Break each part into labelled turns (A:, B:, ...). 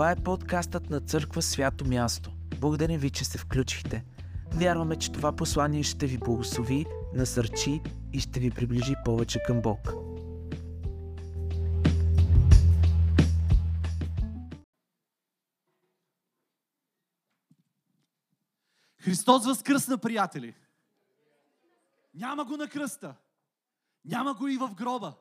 A: Това е подкастът на Църква Свято Място. Благодарим ви, че се включихте. Вярваме, че това послание ще ви благослови, насърчи и ще ви приближи повече към Бог.
B: Христос възкръсна, приятели. Няма го на кръста. Няма го и в гроба.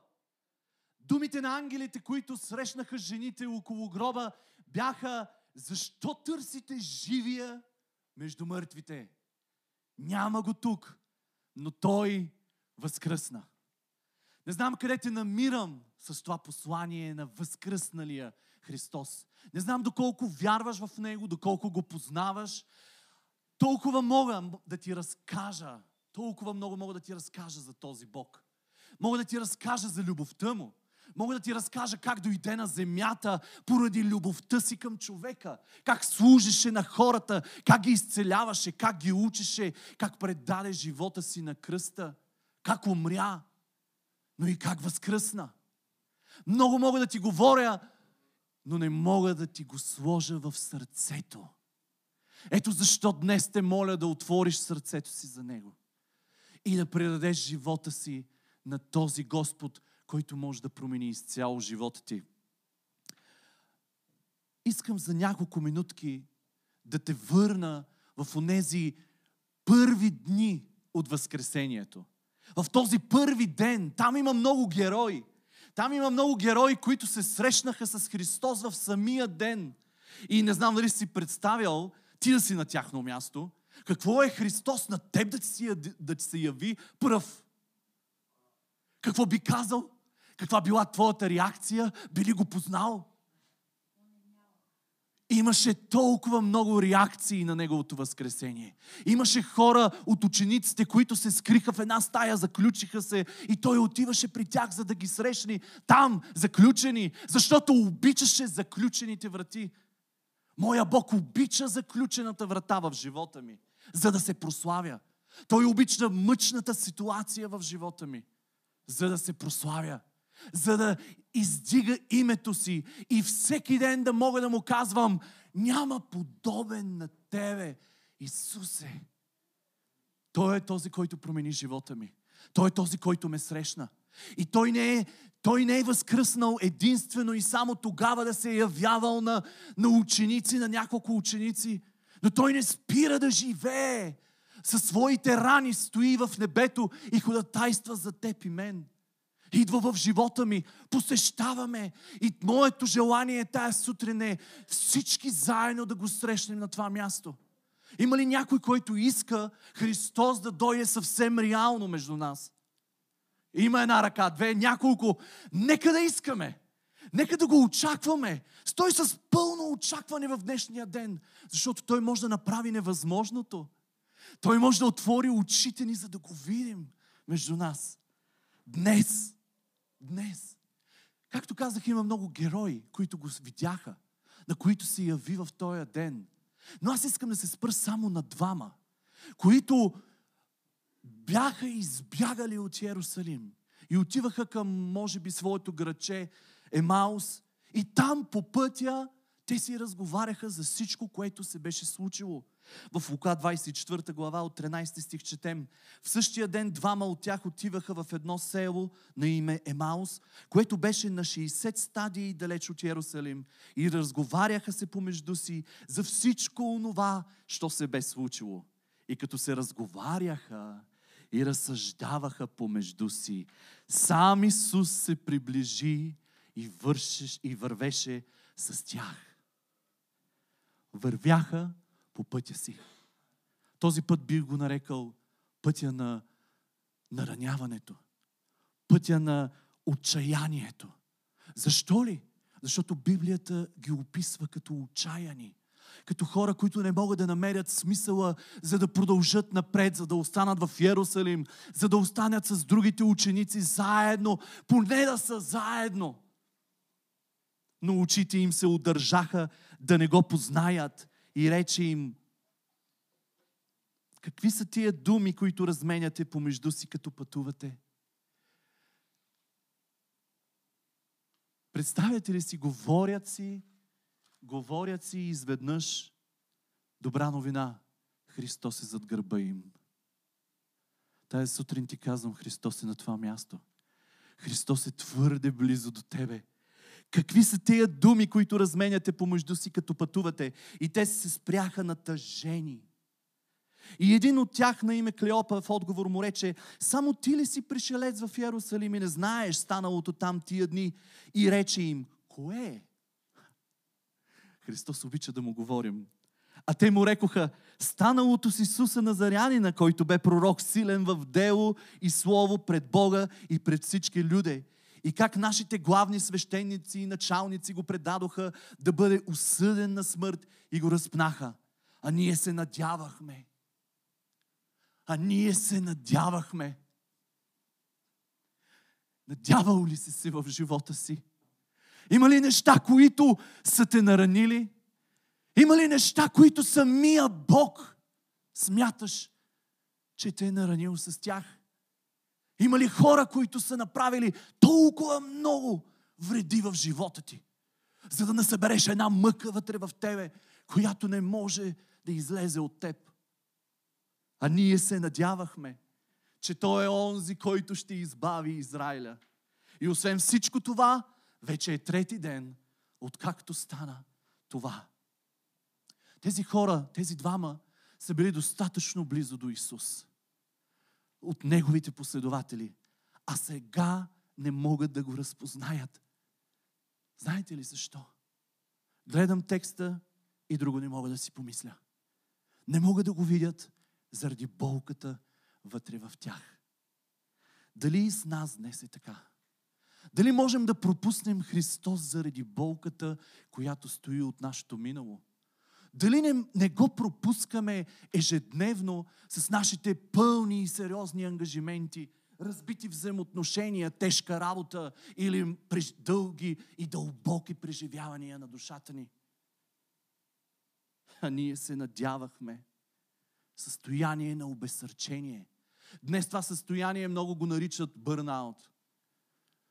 B: Думите на ангелите, които срещнаха жените около гроба, бяха защо търсите живия между мъртвите? Няма го тук, но той възкръсна. Не знам къде те намирам с това послание на възкръсналия Христос. Не знам доколко вярваш в Него, доколко го познаваш. Толкова мога да ти разкажа, толкова много мога да ти разкажа за този Бог. Мога да ти разкажа за любовта Му. Мога да ти разкажа как дойде на земята поради любовта си към човека. Как служеше на хората, как ги изцеляваше, как ги учеше, как предаде живота си на кръста, как умря, но и как възкръсна. Много мога да ти говоря, но не мога да ти го сложа в сърцето. Ето защо днес те моля да отвориш сърцето си за Него и да предадеш живота си на този Господ, който може да промени изцяло живота ти. Искам за няколко минутки да те върна в онези първи дни от Възкресението. В този първи ден, там има много герои. Там има много герои, които се срещнаха с Христос в самия ден. И не знам дали си представял, ти да си на тяхно място, какво е Христос на теб да ти, да ти се яви пръв? Какво би казал? Каква била твоята реакция? Би ли го познал? Имаше толкова много реакции на Неговото възкресение. Имаше хора от учениците, които се скриха в една стая, заключиха се и Той отиваше при тях, за да ги срещне там, заключени, защото обичаше заключените врати. Моя Бог обича заключената врата в живота ми, за да се прославя. Той обича мъчната ситуация в живота ми, за да се прославя за да издига името си и всеки ден да мога да му казвам, няма подобен на Тебе, Исусе. Той е този, който промени живота ми. Той е този, който ме срещна. И той не е, той не е възкръснал единствено и само тогава да се е явявал на, на ученици, на няколко ученици. Но той не спира да живее. Със своите рани стои в небето и ходатайства за теб и мен идва в живота ми, посещаваме. И моето желание е тая сутрин е всички заедно да го срещнем на това място. Има ли някой, който иска Христос да дойде съвсем реално между нас? Има една ръка, две, няколко. Нека да искаме. Нека да го очакваме. Стой с пълно очакване в днешния ден, защото Той може да направи невъзможното. Той може да отвори очите ни, за да го видим между нас. Днес днес. Както казах, има много герои, които го видяха, на които се яви в този ден. Но аз искам да се спра само на двама, които бяха избягали от Иерусалим и отиваха към, може би, своето граче Емаус. И там по пътя те си разговаряха за всичко, което се беше случило. В Лука 24 глава от 13 стих четем. В същия ден двама от тях отиваха в едно село на име Емаус, което беше на 60 стадии далеч от Иерусалим и разговаряха се помежду си за всичко онова, що се бе случило. И като се разговаряха и разсъждаваха помежду си, сам Исус се приближи и, вършеш, и вървеше с тях. Вървяха по пътя си. Този път бих го нарекал пътя на нараняването, пътя на отчаянието. Защо ли? Защото Библията ги описва като отчаяни, като хора, които не могат да намерят смисъла, за да продължат напред, за да останат в Иерусалим, за да останат с другите ученици заедно, поне да са заедно. Но очите им се удържаха да не го познаят и рече им, какви са тия думи, които разменяте помежду си, като пътувате? Представяте ли си, говорят си, говорят си изведнъж добра новина. Христос е зад гърба им. Тая сутрин ти казвам, Христос е на това място. Христос е твърде близо до тебе. Какви са тези думи, които разменяте помежду си, като пътувате? И те се спряха на тъжени. И един от тях на име Клеопа в отговор му рече, само ти ли си пришелец в Ярусалим и не знаеш станалото там тия дни? И рече им, кое е? Христос обича да му говорим. А те му рекоха, станалото с Исуса Назарянина, който бе пророк силен в дело и слово пред Бога и пред всички люди. И как нашите главни свещеници и началници го предадоха да бъде осъден на смърт и го разпнаха. А ние се надявахме. А ние се надявахме. Надявал ли си се в живота си? Има ли неща, които са те наранили? Има ли неща, които самия Бог смяташ, че те е наранил с тях? Има ли хора, които са направили толкова много вреди в живота ти, за да не събереш една мъка вътре в тебе, която не може да излезе от теб? А ние се надявахме, че Той е онзи, който ще избави Израиля. И освен всичко това, вече е трети ден, откакто стана това. Тези хора, тези двама, са били достатъчно близо до Исус. От Неговите последователи. А сега не могат да го разпознаят. Знаете ли защо? Гледам текста и друго не мога да си помисля. Не могат да го видят заради болката вътре в тях. Дали и с нас днес е така? Дали можем да пропуснем Христос заради болката, която стои от нашето минало? Дали не, не го пропускаме ежедневно с нашите пълни и сериозни ангажименти, разбити взаимоотношения, тежка работа или дълги и дълбоки преживявания на душата ни? А ние се надявахме. Състояние на обесърчение. Днес това състояние много го наричат бърнаут.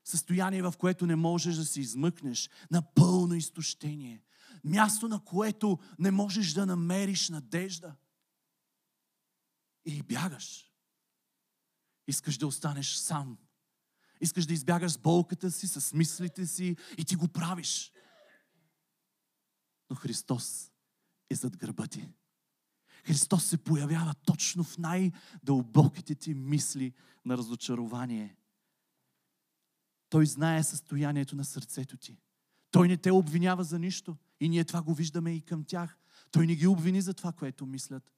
B: Състояние, в което не можеш да се измъкнеш на пълно изтощение място, на което не можеш да намериш надежда. И бягаш. Искаш да останеш сам. Искаш да избягаш с болката си, с мислите си и ти го правиш. Но Христос е зад гърба ти. Христос се появява точно в най-дълбоките ти мисли на разочарование. Той знае състоянието на сърцето ти. Той не те обвинява за нищо. И ние това го виждаме и към тях. Той не ги обвини за това, което мислят.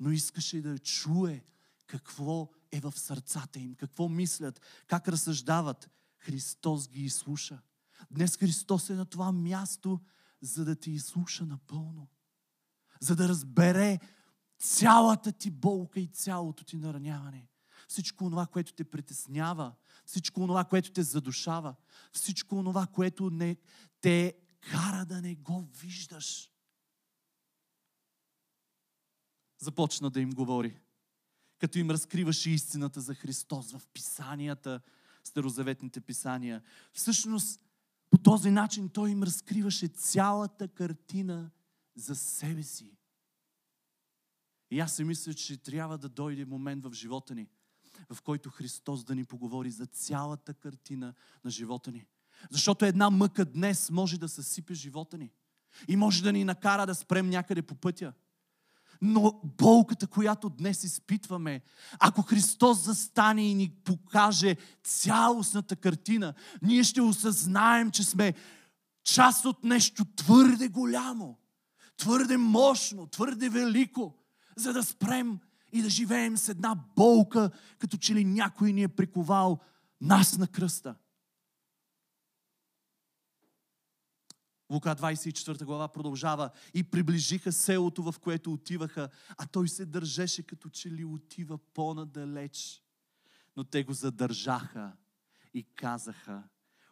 B: Но искаше да чуе какво е в сърцата им, какво мислят, как разсъждават. Христос ги изслуша. Днес Христос е на това място, за да ти изслуша напълно. За да разбере цялата ти болка и цялото ти нараняване. Всичко това, което те притеснява, всичко това, което те задушава, всичко това, което не те кара да не го виждаш. Започна да им говори, като им разкриваше истината за Христос в писанията, старозаветните писания. Всъщност, по този начин той им разкриваше цялата картина за себе си. И аз си мисля, че трябва да дойде момент в живота ни, в който Христос да ни поговори за цялата картина на живота ни. Защото една мъка днес може да съсипе живота ни. И може да ни накара да спрем някъде по пътя. Но болката, която днес изпитваме, ако Христос застане и ни покаже цялостната картина, ние ще осъзнаем, че сме част от нещо твърде голямо, твърде мощно, твърде велико, за да спрем и да живеем с една болка, като че ли някой ни е приковал нас на кръста. Лука 24 глава продължава и приближиха селото, в което отиваха, а той се държеше като че ли отива по-надалеч. Но те го задържаха и казаха,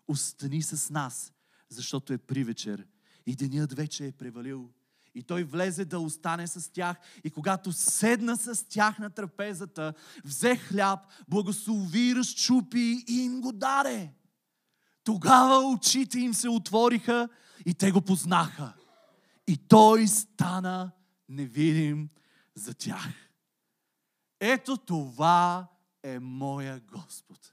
B: остани с нас, защото е привечер и денят вече е превалил. И той влезе да остане с тях. И когато седна с тях на трапезата, взе хляб, благослови, разчупи и им го даде. Тогава очите им се отвориха и те го познаха. И той стана невидим за тях. Ето това е моя Господ.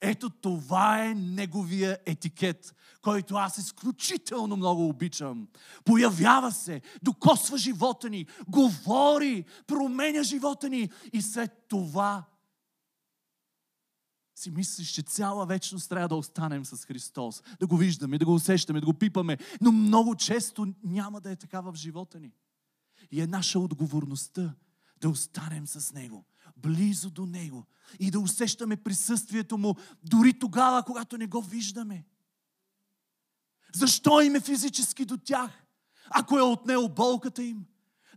B: Ето това е неговия етикет, който аз изключително много обичам. Появява се, докосва живота ни, говори, променя живота ни и след това си мислиш, че цяла вечност трябва да останем с Христос, да го виждаме, да го усещаме, да го пипаме, но много често няма да е така в живота ни. И е наша отговорността да останем с Него, близо до Него и да усещаме присъствието Му дори тогава, когато не го виждаме. Защо им е физически до тях, ако е отнел болката им?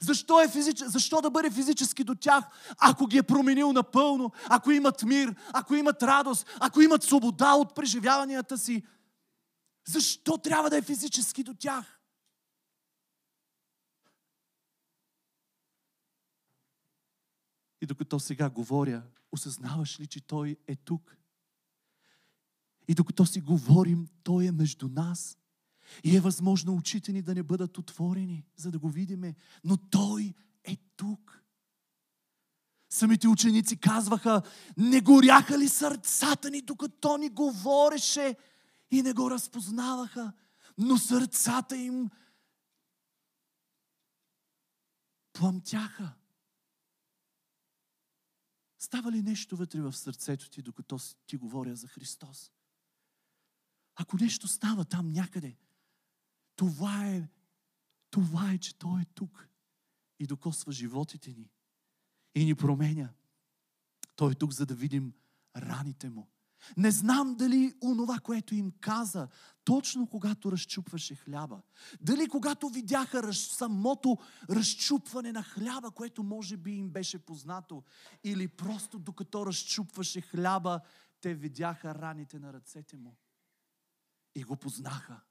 B: Защо, е физич... Защо да бъде физически до тях, ако ги е променил напълно, ако имат мир, ако имат радост, ако имат свобода от преживяванията си? Защо трябва да е физически до тях? И докато сега говоря, осъзнаваш ли, че Той е тук? И докато си говорим, Той е между нас. И е възможно очите ни да не бъдат отворени, за да го видиме. Но Той е тук. Самите ученици казваха, не горяха ли сърцата ни, докато ни говореше и не го разпознаваха, но сърцата им пламтяха. Става ли нещо вътре в сърцето ти, докато ти говоря за Христос? Ако нещо става там някъде, това е, това е, че Той е тук и докосва животите ни и ни променя. Той е тук, за да видим раните му. Не знам дали онова, което им каза, точно когато разчупваше хляба. Дали когато видяха раз, самото разчупване на хляба, което може би им беше познато, или просто докато разчупваше хляба, те видяха раните на ръцете му и го познаха.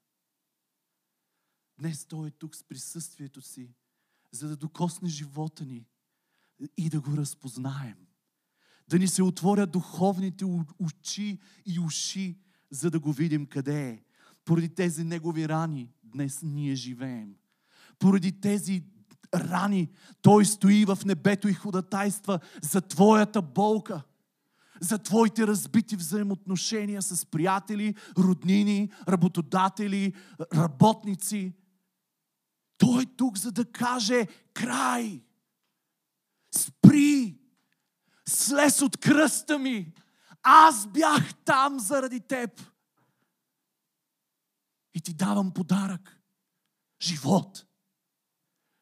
B: Днес Той е тук с присъствието си, за да докосне живота ни и да го разпознаем. Да ни се отворят духовните очи и уши, за да го видим къде е. Поради тези Негови рани днес ние живеем. Поради тези рани Той стои в небето и ходатайства за Твоята болка за твоите разбити взаимоотношения с приятели, роднини, работодатели, работници. Той е тук, за да каже край. Спри. Слез от кръста ми. Аз бях там заради теб. И ти давам подарък. Живот.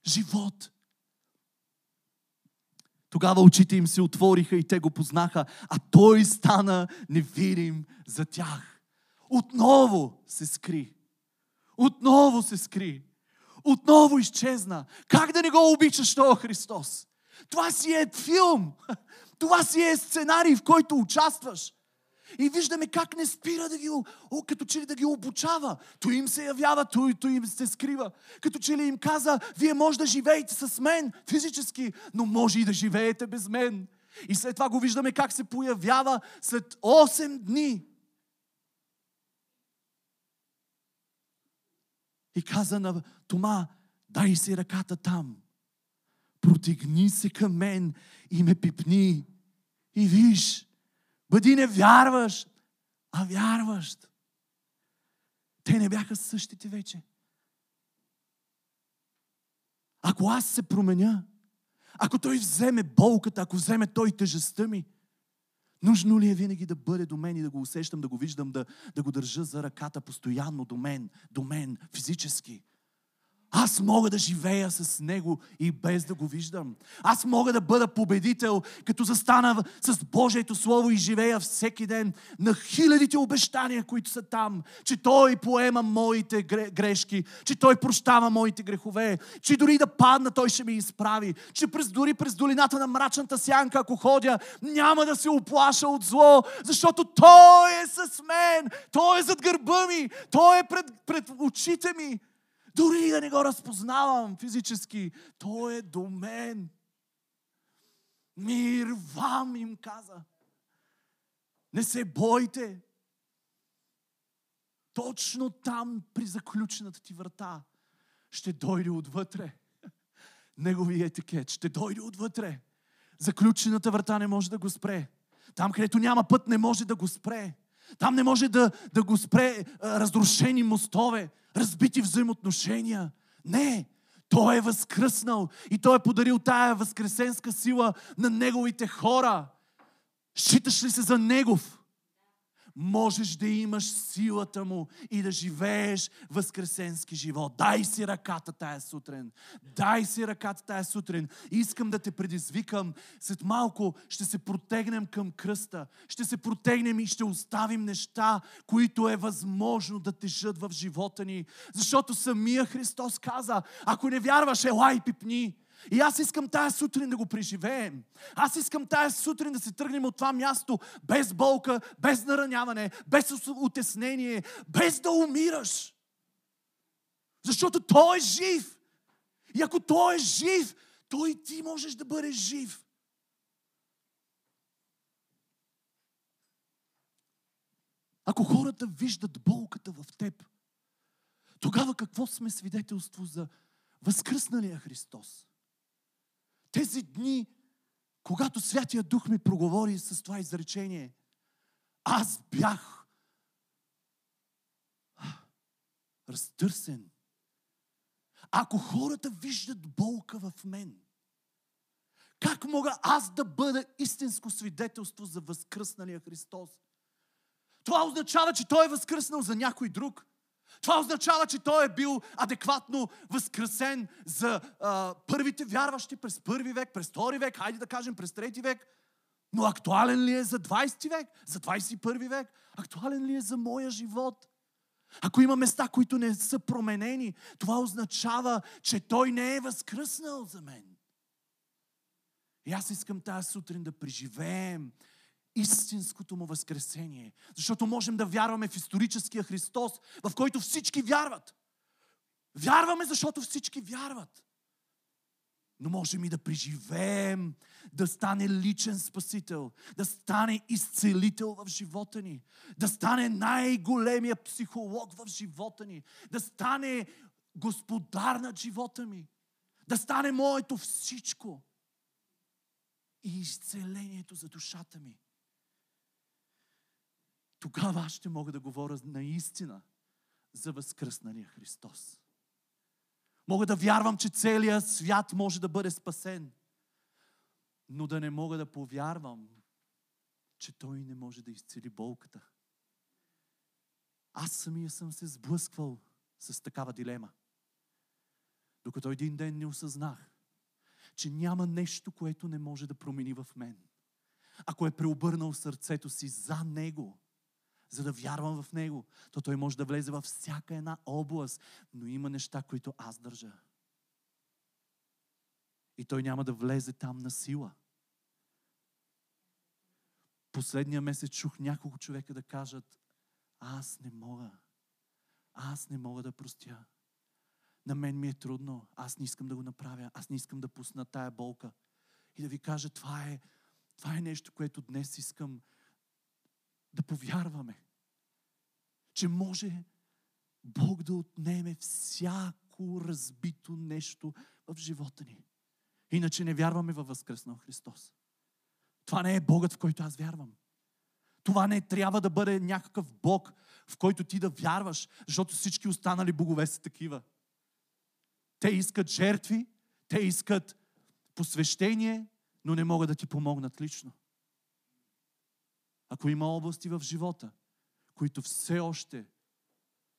B: Живот. Тогава очите им се отвориха и те го познаха, а той стана невидим за тях. Отново се скри. Отново се скри. Отново изчезна. Как да не го обичаш този Христос? Това си е филм. Това си е сценарий, в който участваш. И виждаме как не спира да ги, о, като че ли да ги обучава. Той им се явява, той, той им се скрива. Като че ли им каза, вие може да живеете с мен физически, но може и да живеете без мен. И след това го виждаме как се появява след 8 дни. И каза на Тома, дай си ръката там. Протегни се към мен и ме пипни. И виж, Бъди не вярваш, а вярващ. Те не бяха същите вече. Ако аз се променя, ако той вземе болката, ако вземе той тежестта ми, нужно ли е винаги да бъде до мен и да го усещам, да го виждам, да, да го държа за ръката постоянно до мен, до мен, физически? Аз мога да живея с Него и без да го виждам. Аз мога да бъда победител, като застана с Божието Слово и живея всеки ден на хилядите обещания, които са там, че Той поема моите грешки, че Той прощава моите грехове, че дори да падна, Той ще ми изправи, че през, дори през долината на мрачната сянка, ако ходя, няма да се оплаша от зло, защото Той е с мен, Той е зад гърба ми, Той е пред, пред очите ми. Дори да не го разпознавам физически, той е до мен. Мир вам им каза. Не се бойте. точно там при заключената ти врата ще дойде отвътре. Неговия етикет ще дойде отвътре. Заключената врата не може да го спре. Там, където няма път, не може да го спре. Там не може да, да го спре а, разрушени мостове, разбити взаимоотношения. Не, той е възкръснал и той е подарил тая възкресенска сила на неговите хора. Считаш ли се за негов? Можеш да имаш силата му и да живееш възкресенски живот. Дай си ръката тая сутрин. Дай си ръката тая сутрин. Искам да те предизвикам. След малко ще се протегнем към кръста. Ще се протегнем и ще оставим неща, които е възможно да тежат в живота ни. Защото самия Христос каза, ако не вярваш, елай пипни. И аз искам тая сутрин да го преживеем. Аз искам тая сутрин да се тръгнем от това място без болка, без нараняване, без утеснение, без да умираш. Защото Той е жив. И ако Той е жив, Той и ти можеш да бъдеш жив. Ако хората виждат болката в теб, тогава какво сме свидетелство за възкръсналия Христос? Тези дни, когато Святия Дух ми проговори с това изречение, аз бях разтърсен. Ако хората виждат болка в мен, как мога аз да бъда истинско свидетелство за възкръсналия Христос? Това означава, че Той е възкръснал за някой друг. Това означава, че той е бил адекватно възкресен за а, първите вярващи през първи век, през втори век, хайде да кажем през трети век. Но актуален ли е за 20 век, за 21 век? Актуален ли е за моя живот? Ако има места, които не са променени, това означава, че той не е възкръснал за мен. И аз искам тази сутрин да преживеем истинското му възкресение. Защото можем да вярваме в историческия Христос, в който всички вярват. Вярваме, защото всички вярват. Но можем и да преживеем, да стане личен спасител, да стане изцелител в живота ни, да стане най-големия психолог в живота ни, да стане господар над живота ми, да стане моето всичко и изцелението за душата ми тогава аз ще мога да говоря наистина за възкръсналия Христос. Мога да вярвам, че целият свят може да бъде спасен, но да не мога да повярвам, че Той не може да изцели болката. Аз самия съм се сблъсквал с такава дилема. Докато един ден не осъзнах, че няма нещо, което не може да промени в мен. Ако е преобърнал сърцето си за Него, за да вярвам в Него, то Той може да влезе във всяка една област, но има неща, които аз държа. И Той няма да влезе там на сила. Последния месец чух няколко човека да кажат, аз не мога. Аз не мога да простя. На мен ми е трудно. Аз не искам да го направя. Аз не искам да пусна тая болка. И да ви кажа, това е, това е нещо, което днес искам да повярваме, че може Бог да отнеме всяко разбито нещо в живота ни. Иначе не вярваме във възкръснал Христос. Това не е Богът, в който аз вярвам. Това не трябва да бъде някакъв Бог, в който ти да вярваш, защото всички останали богове са такива. Те искат жертви, те искат посвещение, но не могат да ти помогнат лично. Ако има области в живота, които все още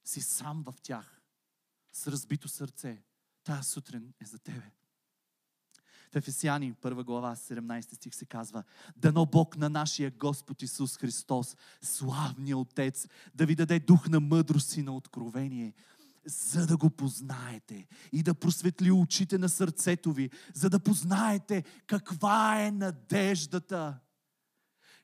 B: си сам в тях, с разбито сърце, тази сутрин е за тебе. В Ефесяни, 1 глава, 17 стих се казва Дано Бог на нашия Господ Исус Христос, славния Отец, да ви даде дух на мъдрост и на откровение, за да го познаете и да просветли очите на сърцето ви, за да познаете каква е надеждата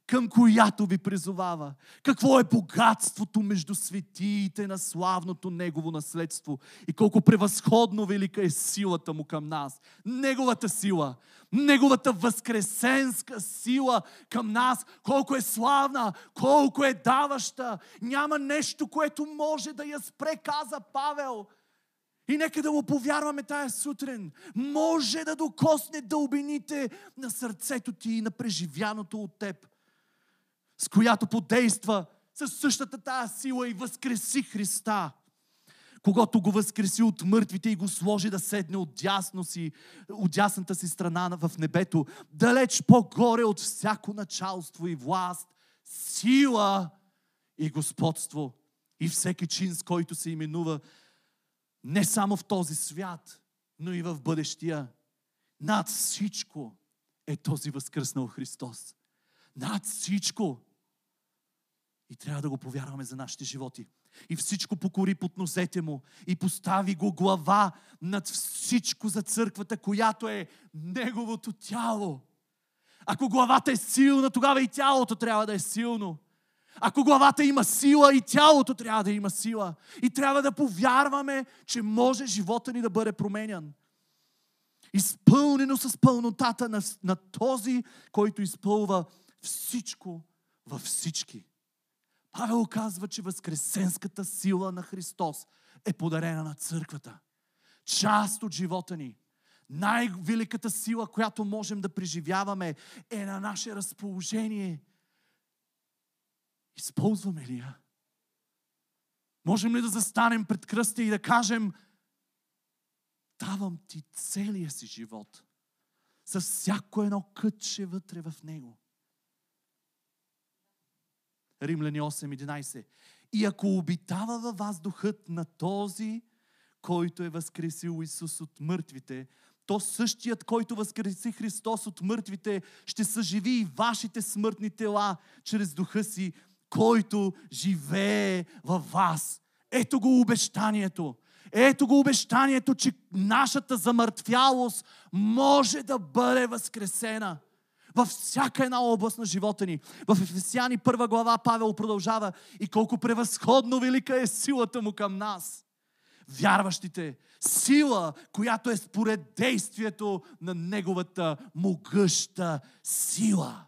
B: към която ви призовава. Какво е богатството между светиите на славното Негово наследство и колко превъзходно велика е силата му към нас. Неговата сила, Неговата възкресенска сила към нас, колко е славна, колко е даваща. Няма нещо, което може да я спре, каза Павел. И нека да му повярваме тая сутрин. Може да докосне дълбините на сърцето ти и на преживяното от теб с която подейства със същата тази сила и възкреси Христа. Когато го възкреси от мъртвите и го сложи да седне от, дясно си, от дясната си страна в небето, далеч по-горе от всяко началство и власт, сила и господство и всеки чин, с който се именува не само в този свят, но и в бъдещия. Над всичко е този възкръснал Христос. Над всичко и трябва да го повярваме за нашите животи. И всичко покори под нозете му и постави го глава над всичко за църквата, която е неговото тяло. Ако главата е силна, тогава и тялото трябва да е силно. Ако главата има сила, и тялото трябва да има сила. И трябва да повярваме, че може живота ни да бъде променян. Изпълнено с пълнотата на, на този, който изпълва всичко във всички. Павел казва, че възкресенската сила на Христос е подарена на църквата. Част от живота ни. Най-великата сила, която можем да преживяваме, е на наше разположение. Използваме ли я? Можем ли да застанем пред кръста и да кажем давам ти целия си живот с всяко едно кътче вътре в него. Римляни 8.11. И ако обитава във вас духът на този, който е възкресил Исус от мъртвите, то същият, който възкреси Христос от мъртвите, ще съживи и вашите смъртни тела чрез духа си, който живее във вас. Ето го обещанието. Ето го обещанието, че нашата замъртвялост може да бъде възкресена във всяка една област на живота ни. В Ефесяни първа глава Павел продължава и колко превъзходно велика е силата му към нас. Вярващите, сила, която е според действието на неговата могъща сила.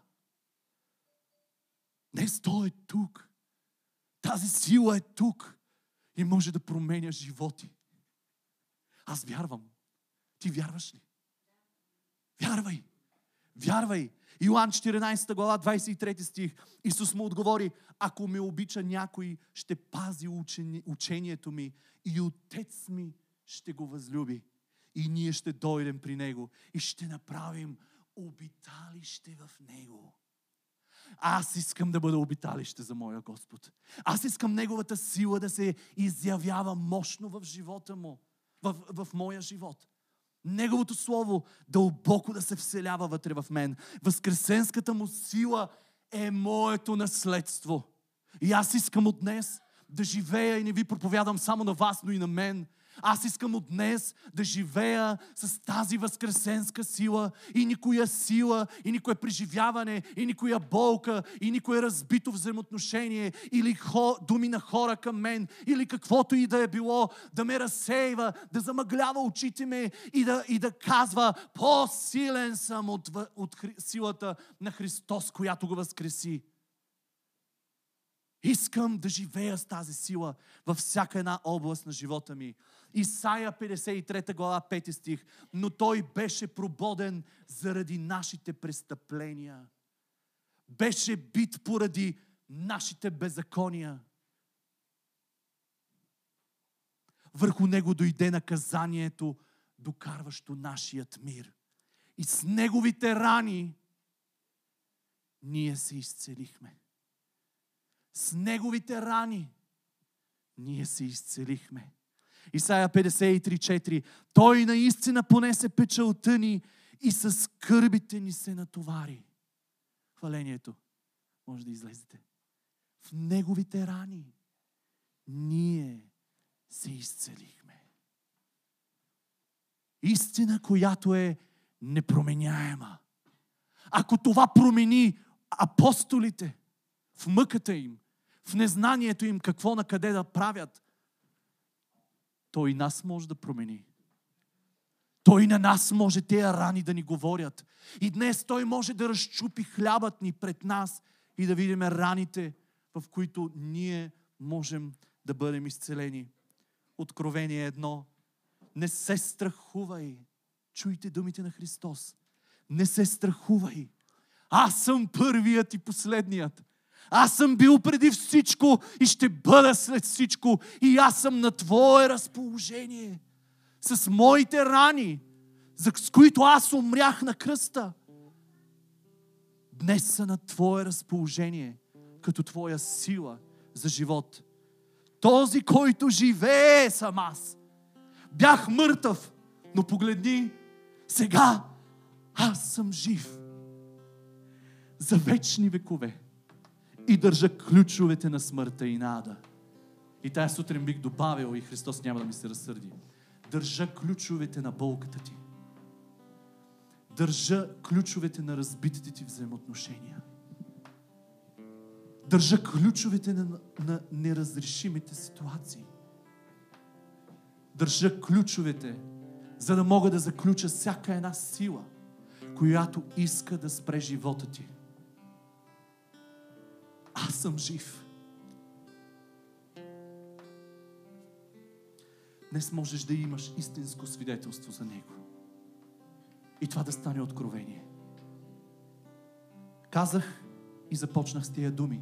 B: Днес Той е тук. Тази сила е тук и може да променя животи. Аз вярвам. Ти вярваш ли? Вярвай. Вярвай. Йоан 14 глава, 23 стих. Исус му отговори, ако ме обича някой, ще пази учени, учението ми и отец ми ще го възлюби. И ние ще дойдем при него и ще направим обиталище в него. Аз искам да бъда обиталище за моя Господ. Аз искам Неговата сила да се изявява мощно в живота му, в, в моя живот. Неговото Слово дълбоко да се вселява вътре в мен. Възкресенската му сила е моето наследство. И аз искам от днес да живея и не ви проповядам само на вас, но и на мен – аз искам от днес да живея с тази възкресенска сила и никоя сила, и никое преживяване, и никоя болка, и никое разбито взаимоотношение, или хо, думи на хора към мен, или каквото и да е било, да ме разсейва, да замъглява очите ми и да, и да казва, по-силен съм от, от силата на Христос, която го възкреси. Искам да живея с тази сила във всяка една област на живота ми. Исаия 53 глава 5 стих. Но той беше прободен заради нашите престъпления. Беше бит поради нашите беззакония. Върху него дойде наказанието, докарващо нашият мир. И с неговите рани ние се изцелихме. С неговите рани ние се изцелихме. Исаия 53.4 Той наистина понесе печалта ни и с кърбите ни се натовари. Хвалението. Може да излезете. В неговите рани ние се изцелихме. Истина, която е непроменяема. Ако това промени апостолите в мъката им, в незнанието им какво на къде да правят, той и нас може да промени. Той на нас може тези рани да ни говорят. И днес Той може да разчупи хлябът ни пред нас и да видим раните, в които ние можем да бъдем изцелени. Откровение едно. Не се страхувай. Чуйте думите на Христос. Не се страхувай. Аз съм първият и последният. Аз съм бил преди всичко и ще бъда след всичко. И аз съм на Твое разположение. С моите рани, с които аз умрях на кръста. Днес са на Твое разположение, като Твоя сила за живот. Този, който живее съм аз. Бях мъртъв, но погледни, сега аз съм жив. За вечни векове и държа ключовете на смъртта и нада. И тая сутрин бих добавил и Христос няма да ми се разсърди. Държа ключовете на болката ти. Държа ключовете на разбитите ти взаимоотношения. Държа ключовете на, на неразрешимите ситуации. Държа ключовете, за да мога да заключа всяка една сила, която иска да спре живота ти аз съм жив. Днес можеш да имаш истинско свидетелство за Него. И това да стане откровение. Казах и започнах с тия думи.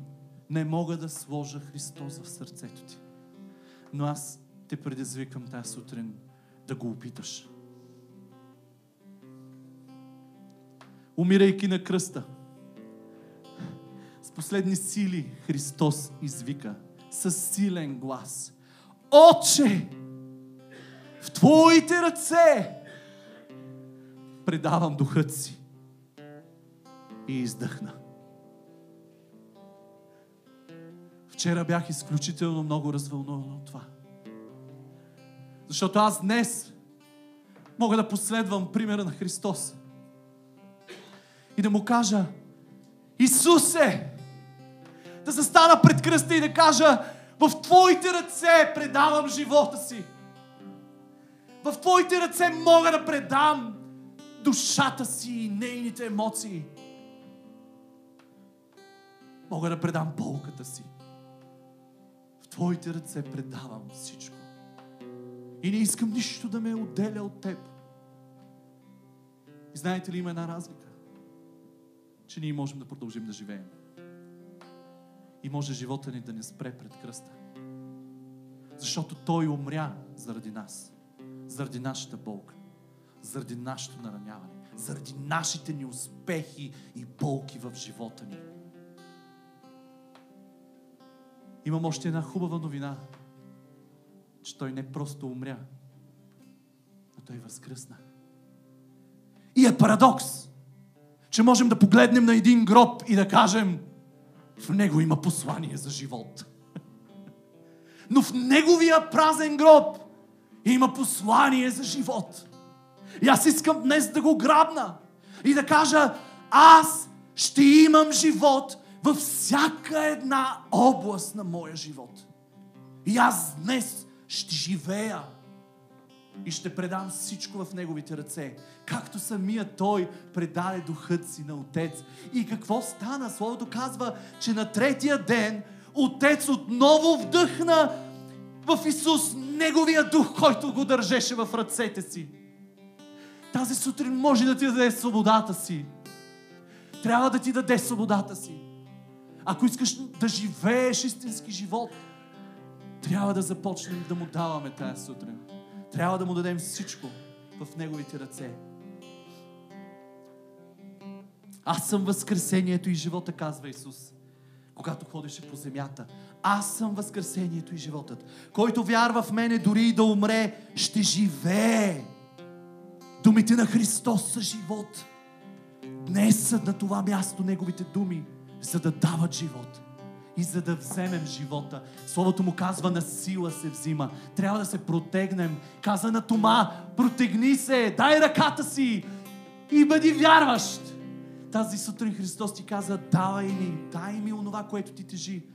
B: Не мога да сложа Христос в сърцето ти. Но аз те предизвикам тази сутрин да го опиташ. Умирайки на кръста, последни сили Христос извика със силен глас. Отче, в Твоите ръце предавам духът си. И издъхна. Вчера бях изключително много развълнуван от това. Защото аз днес мога да последвам примера на Христос и да му кажа Исусе, да застана пред кръста и да кажа, в Твоите ръце предавам живота си. В Твоите ръце мога да предам душата си и нейните емоции. Мога да предам болката си. В Твоите ръце предавам всичко. И не искам нищо да ме отделя от Теб. И знаете ли, има една разлика? Че ние можем да продължим да живеем и може живота ни да не спре пред кръста. Защото Той умря заради нас, заради нашата болка, заради нашето нараняване, заради нашите ни успехи и болки в живота ни. Имам още една хубава новина, че Той не просто умря, но Той възкръсна. И е парадокс, че можем да погледнем на един гроб и да кажем, в него има послание за живот. Но в неговия празен гроб има послание за живот. И аз искам днес да го грабна и да кажа, аз ще имам живот във всяка една област на моя живот. И аз днес ще живея и ще предам всичко в Неговите ръце. Както самия Той предаде духът си на Отец. И какво стана? Словото казва, че на третия ден Отец отново вдъхна в Исус Неговия дух, който го държеше в ръцете си. Тази сутрин може да ти даде свободата си. Трябва да ти даде свободата си. Ако искаш да живееш истински живот, трябва да започнем да му даваме тази сутрин. Трябва да му дадем всичко в Неговите ръце. Аз съм възкресението и живота, казва Исус, когато ходеше по земята. Аз съм възкресението и животът. Който вярва в мене, дори и да умре, ще живее. Думите на Христос са живот. Днес са на това място Неговите думи, за да дават живот и за да вземем живота. Словото му казва, на сила се взима. Трябва да се протегнем. Каза на Тома, протегни се, дай ръката си и бъди вярващ. Тази сутрин Христос ти каза, давай ми, дай ми онова, което ти тежи.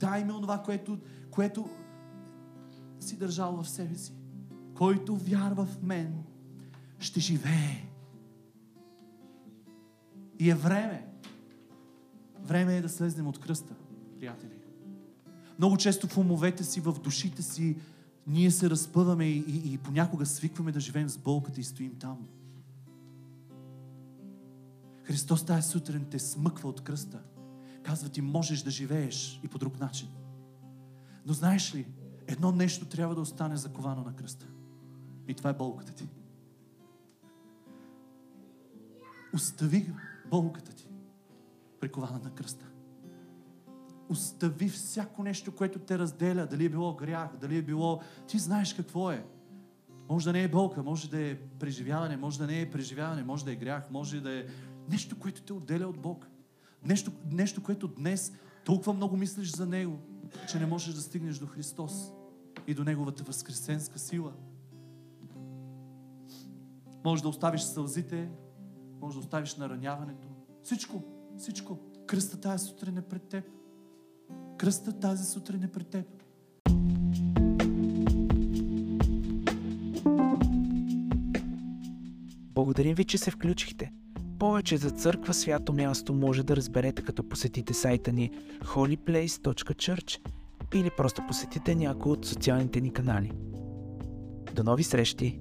B: Дай ми онова, което, което си държал в себе си. Който вярва в мен, ще живее. И е време. Време е да слезнем от кръста, приятели. Много често в умовете си, в душите си, ние се разпъваме и, и, и понякога свикваме да живеем с болката и стоим там. Христос тази сутрин те смъква от кръста. Казва ти, можеш да живееш и по друг начин. Но знаеш ли, едно нещо трябва да остане заковано на кръста. И това е болката ти. Остави болката ти, прикована на кръста. Остави всяко нещо, което те разделя. Дали е било грях, дали е било... Ти знаеш какво е. Може да не е болка, може да е преживяване, може да не е преживяване, може да е грях, може да е нещо, което те отделя от Бог. Нещо, нещо което днес толкова много мислиш за Него, че не можеш да стигнеш до Христос и до Неговата възкресенска сила. Може да оставиш сълзите, може да оставиш нараняването. Всичко, всичко. Кръста тази сутрин е пред теб. Кръста тази сутрин е пред теб.
A: Благодарим ви, че се включихте. Повече за църква свято място може да разберете като посетите сайта ни holyplace.church или просто посетите някой от социалните ни канали. До нови срещи!